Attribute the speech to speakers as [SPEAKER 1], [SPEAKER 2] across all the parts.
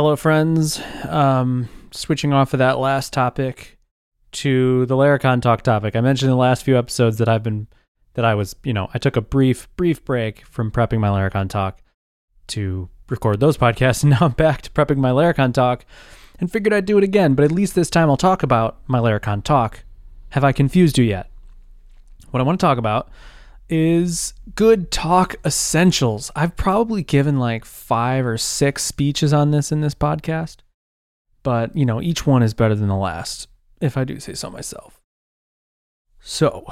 [SPEAKER 1] Hello, friends. Um, switching off of that last topic to the Laracon talk topic. I mentioned in the last few episodes that I've been that I was, you know, I took a brief brief break from prepping my Laracon talk to record those podcasts, and now I'm back to prepping my Laracon talk, and figured I'd do it again. But at least this time I'll talk about my Laracon talk. Have I confused you yet? What I want to talk about is good talk essentials. I've probably given like five or six speeches on this in this podcast, but you know, each one is better than the last, if I do say so myself. So,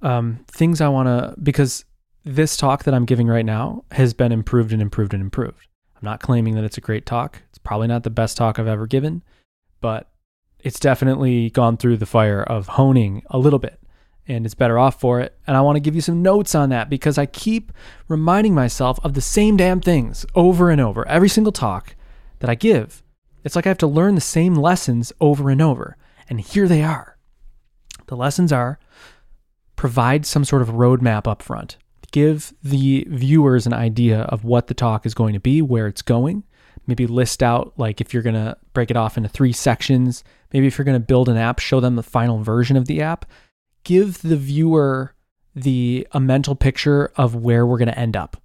[SPEAKER 1] um, things I want to, because this talk that I'm giving right now has been improved and improved and improved. I'm not claiming that it's a great talk. It's probably not the best talk I've ever given, but it's definitely gone through the fire of honing a little bit and it's better off for it. And I want to give you some notes on that because I keep reminding myself of the same damn things over and over. Every single talk that I give, it's like I have to learn the same lessons over and over. And here they are. The lessons are provide some sort of roadmap up front. Give the viewers an idea of what the talk is going to be, where it's going. Maybe list out, like, if you're going to break it off into three sections. Maybe if you're going to build an app, show them the final version of the app give the viewer the a mental picture of where we're going to end up.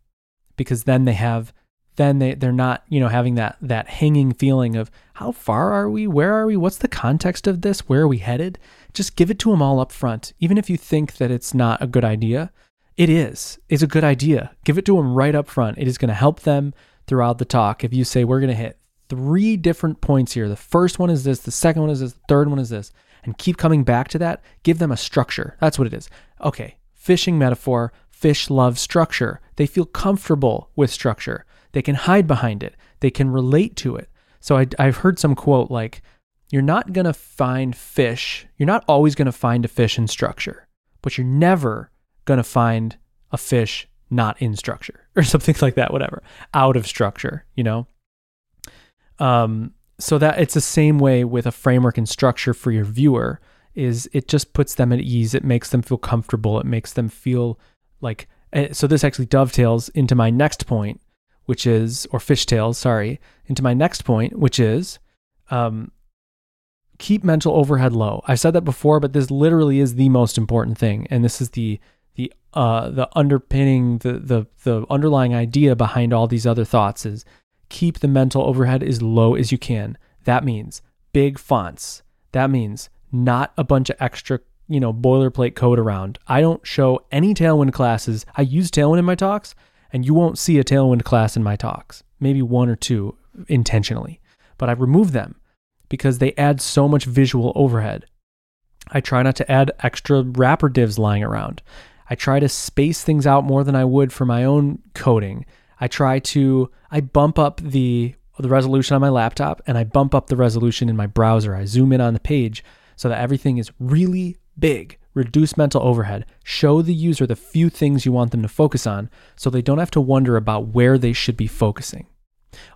[SPEAKER 1] Because then they have then they they're not you know having that that hanging feeling of how far are we? Where are we? What's the context of this? Where are we headed? Just give it to them all up front even if you think that it's not a good idea it is. It's a good idea. Give it to them right up front it is going to help them throughout the talk. If you say we're going to hit three different points here. The first one is this the second one is this the third one is this and keep coming back to that, give them a structure. That's what it is. Okay, fishing metaphor, fish love structure. They feel comfortable with structure. They can hide behind it. They can relate to it. So I, have heard some quote like, you're not going to find fish. You're not always going to find a fish in structure, but you're never going to find a fish not in structure or something like that, whatever, out of structure, you know? Um, so that it's the same way with a framework and structure for your viewer is it just puts them at ease. It makes them feel comfortable. It makes them feel like eh, so this actually dovetails into my next point which is or fishtails sorry into my next point which is um, keep mental overhead low. I've said that before but this literally is the most important thing. And this is the the uh the underpinning the the the underlying idea behind all these other thoughts is keep the mental overhead as low as you can. That means big fonts. That means not a bunch of extra, you know, boilerplate code around. I don't show any Tailwind classes. I use Tailwind in my talks, and you won't see a Tailwind class in my talks. Maybe one or two intentionally, but I remove them because they add so much visual overhead. I try not to add extra wrapper divs lying around. I try to space things out more than I would for my own coding. I try to I bump up the the resolution on my laptop and I bump up the resolution in my browser. I zoom in on the page so that everything is really big. Reduce mental overhead. Show the user the few things you want them to focus on so they don't have to wonder about where they should be focusing.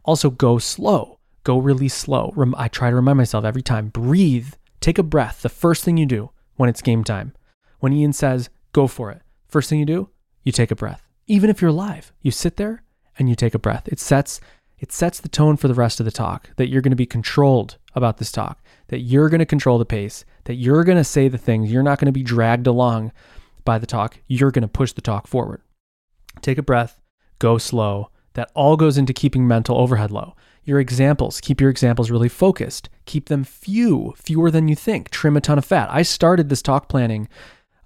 [SPEAKER 1] Also, go slow. Go really slow. I try to remind myself every time breathe, take a breath. The first thing you do when it's game time. When Ian says, go for it, first thing you do, you take a breath. Even if you're live, you sit there and you take a breath. It sets it sets the tone for the rest of the talk that you're going to be controlled about this talk, that you're going to control the pace, that you're going to say the things, you're not going to be dragged along by the talk, you're going to push the talk forward. Take a breath, go slow. That all goes into keeping mental overhead low. Your examples, keep your examples really focused. Keep them few, fewer than you think. Trim a ton of fat. I started this talk planning.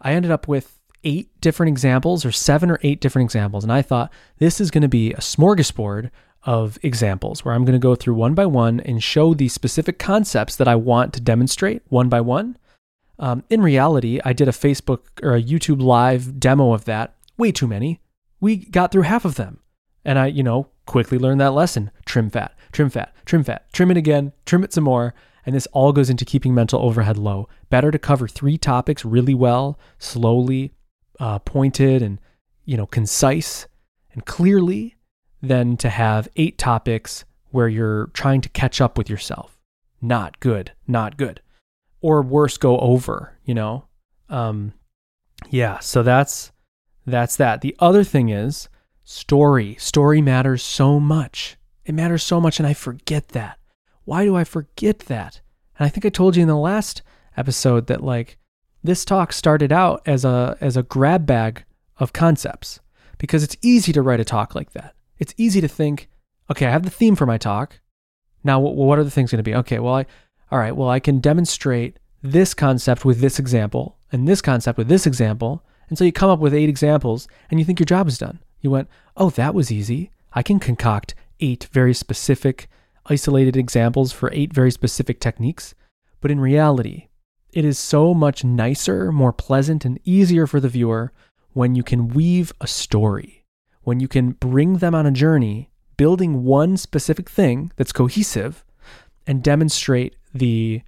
[SPEAKER 1] I ended up with eight different examples or seven or eight different examples. And I thought this is going to be a smorgasbord of examples where I'm going to go through one by one and show the specific concepts that I want to demonstrate one by one. Um, in reality, I did a Facebook or a YouTube live demo of that. Way too many. We got through half of them. And I, you know, quickly learned that lesson trim fat, trim fat, trim fat, trim it again, trim it some more. And this all goes into keeping mental overhead low. Better to cover three topics really well, slowly, uh, pointed and you know concise and clearly than to have eight topics where you're trying to catch up with yourself. Not good, not good. Or worse, go over, you know? Um, yeah, so that's that's that. The other thing is story. Story matters so much. It matters so much, and I forget that. Why do I forget that? And I think I told you in the last episode that like this talk started out as a as a grab bag of concepts because it's easy to write a talk like that. It's easy to think, okay, I have the theme for my talk. Now, what are the things going to be? Okay, well, I, all right, well, I can demonstrate this concept with this example and this concept with this example. And so you come up with eight examples and you think your job is done. You went, oh, that was easy. I can concoct eight very specific, isolated examples for eight very specific techniques. But in reality, it is so much nicer, more pleasant, and easier for the viewer when you can weave a story, when you can bring them on a journey, building one specific thing that's cohesive and demonstrate the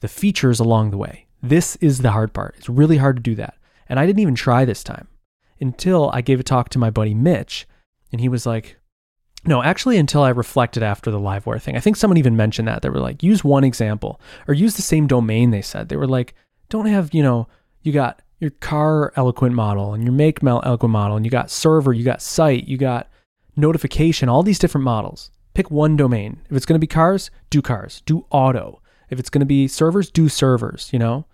[SPEAKER 1] the features along the way. This is the hard part. It's really hard to do that. And I didn't even try this time until I gave a talk to my buddy Mitch and he was like, no, actually, until I reflected after the Livewire thing. I think someone even mentioned that. They were like, use one example or use the same domain, they said. They were like, don't have, you know, you got your car eloquent model and your make eloquent model, and you got server, you got site, you got notification, all these different models. Pick one domain. If it's going to be cars, do cars, do auto. If it's going to be servers, do servers, you know,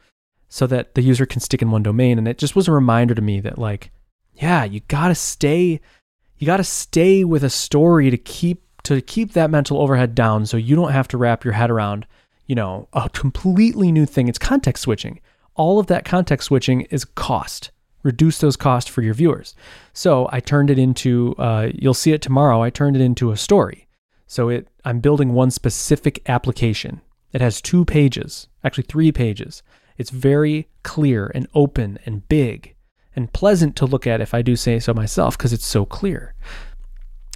[SPEAKER 1] so that the user can stick in one domain. And it just was a reminder to me that, like, yeah, you got to stay you got to stay with a story to keep to keep that mental overhead down so you don't have to wrap your head around, you know, a completely new thing. It's context switching. All of that context switching is cost. Reduce those costs for your viewers. So I turned it into, uh, you'll see it tomorrow. I turned it into a story. So it, I'm building one specific application. It has two pages, actually three pages. It's very clear and open and big and pleasant to look at if I do say so myself because it's so clear.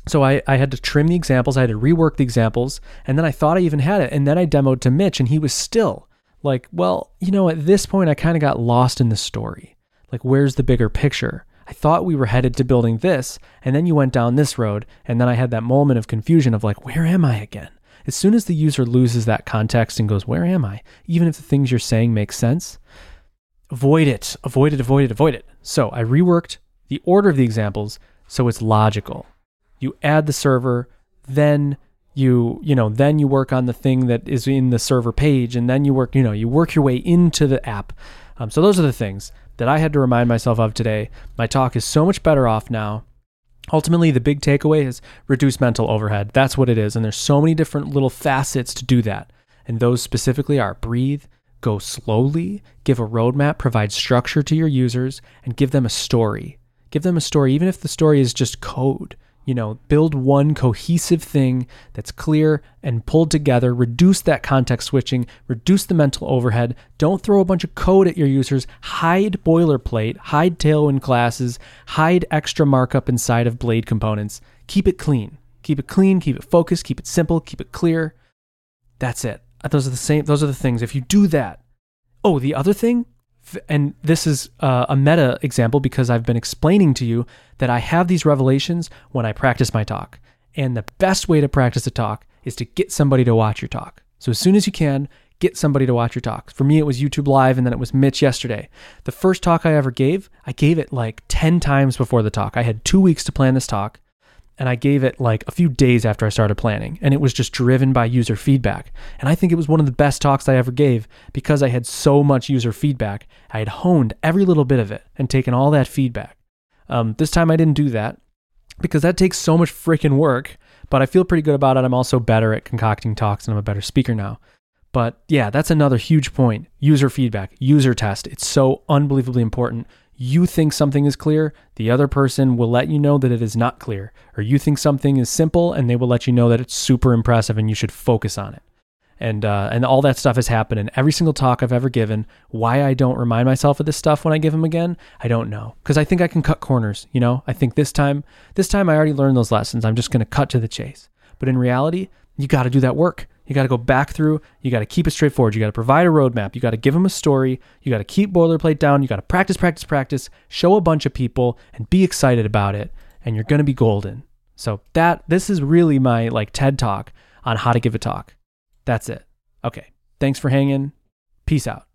[SPEAKER 1] So I, I had to trim the examples, I had to rework the examples, and then I thought I even had it. And then I demoed to Mitch, and he was still like, well, you know, at this point, I kind of got lost in the story. Like, where's the bigger picture? I thought we were headed to building this, and then you went down this road, and then I had that moment of confusion of like, where am I again? As soon as the user loses that context and goes, where am I? Even if the things you're saying make sense, avoid it, avoid it, avoid it, avoid it. So I reworked the order of the examples so it's logical. You add the server, then you you know then you work on the thing that is in the server page, and then you work you know you work your way into the app. Um, so those are the things that I had to remind myself of today. My talk is so much better off now. Ultimately, the big takeaway is reduce mental overhead. That's what it is, and there's so many different little facets to do that. And those specifically are breathe, Go slowly, give a roadmap, provide structure to your users, and give them a story. Give them a story, even if the story is just code. You know, build one cohesive thing that's clear and pulled together, reduce that context switching, reduce the mental overhead. Don't throw a bunch of code at your users. Hide boilerplate, hide Tailwind classes, hide extra markup inside of Blade components. Keep it clean. Keep it clean, keep it focused, keep it simple, keep it clear. That's it. Those are the same. Those are the things. If you do that, oh, the other thing, and this is uh, a meta example because I've been explaining to you that I have these revelations when I practice my talk. And the best way to practice a talk is to get somebody to watch your talk. So as soon as you can, get somebody to watch your talk. For me, it was YouTube Live and then it was Mitch yesterday. The first talk I ever gave, I gave it like 10 times before the talk. I had two weeks to plan this talk and I gave it like a few days after I started planning, and it was just driven by user feedback. And I think it was one of the best talks I ever gave because I had so much user feedback. I had honed every little bit of it and taken all that feedback. Um, this time I didn't do that because that takes so much freaking work, but I feel pretty good about it. I'm also better at concocting talks and I'm a better speaker now. But yeah, that's another huge point. User feedback, user test. It's so unbelievably important you think something is clear, the other person will let you know that it is not clear. Or you think something is simple and they will let you know that it's super impressive and you should focus on it. And uh, and all that stuff has happened in every single talk I've ever given. Why I don't remind myself of this stuff when I give them again, I don't know. Because I think I can cut corners. You know, I think this time, this time I already learned those lessons. I'm just going to cut to the chase. But in reality, you got to do that work. You got to go back through. You got to keep it straightforward. You got to provide a roadmap. You got to give them a story. You got to keep boilerplate down. You got to practice, practice, practice, show a bunch of people and be excited about it. And you're to be golden. So that this is really my like TED talk on how to give a talk. That's it. Okay. Thanks for hanging. Peace out.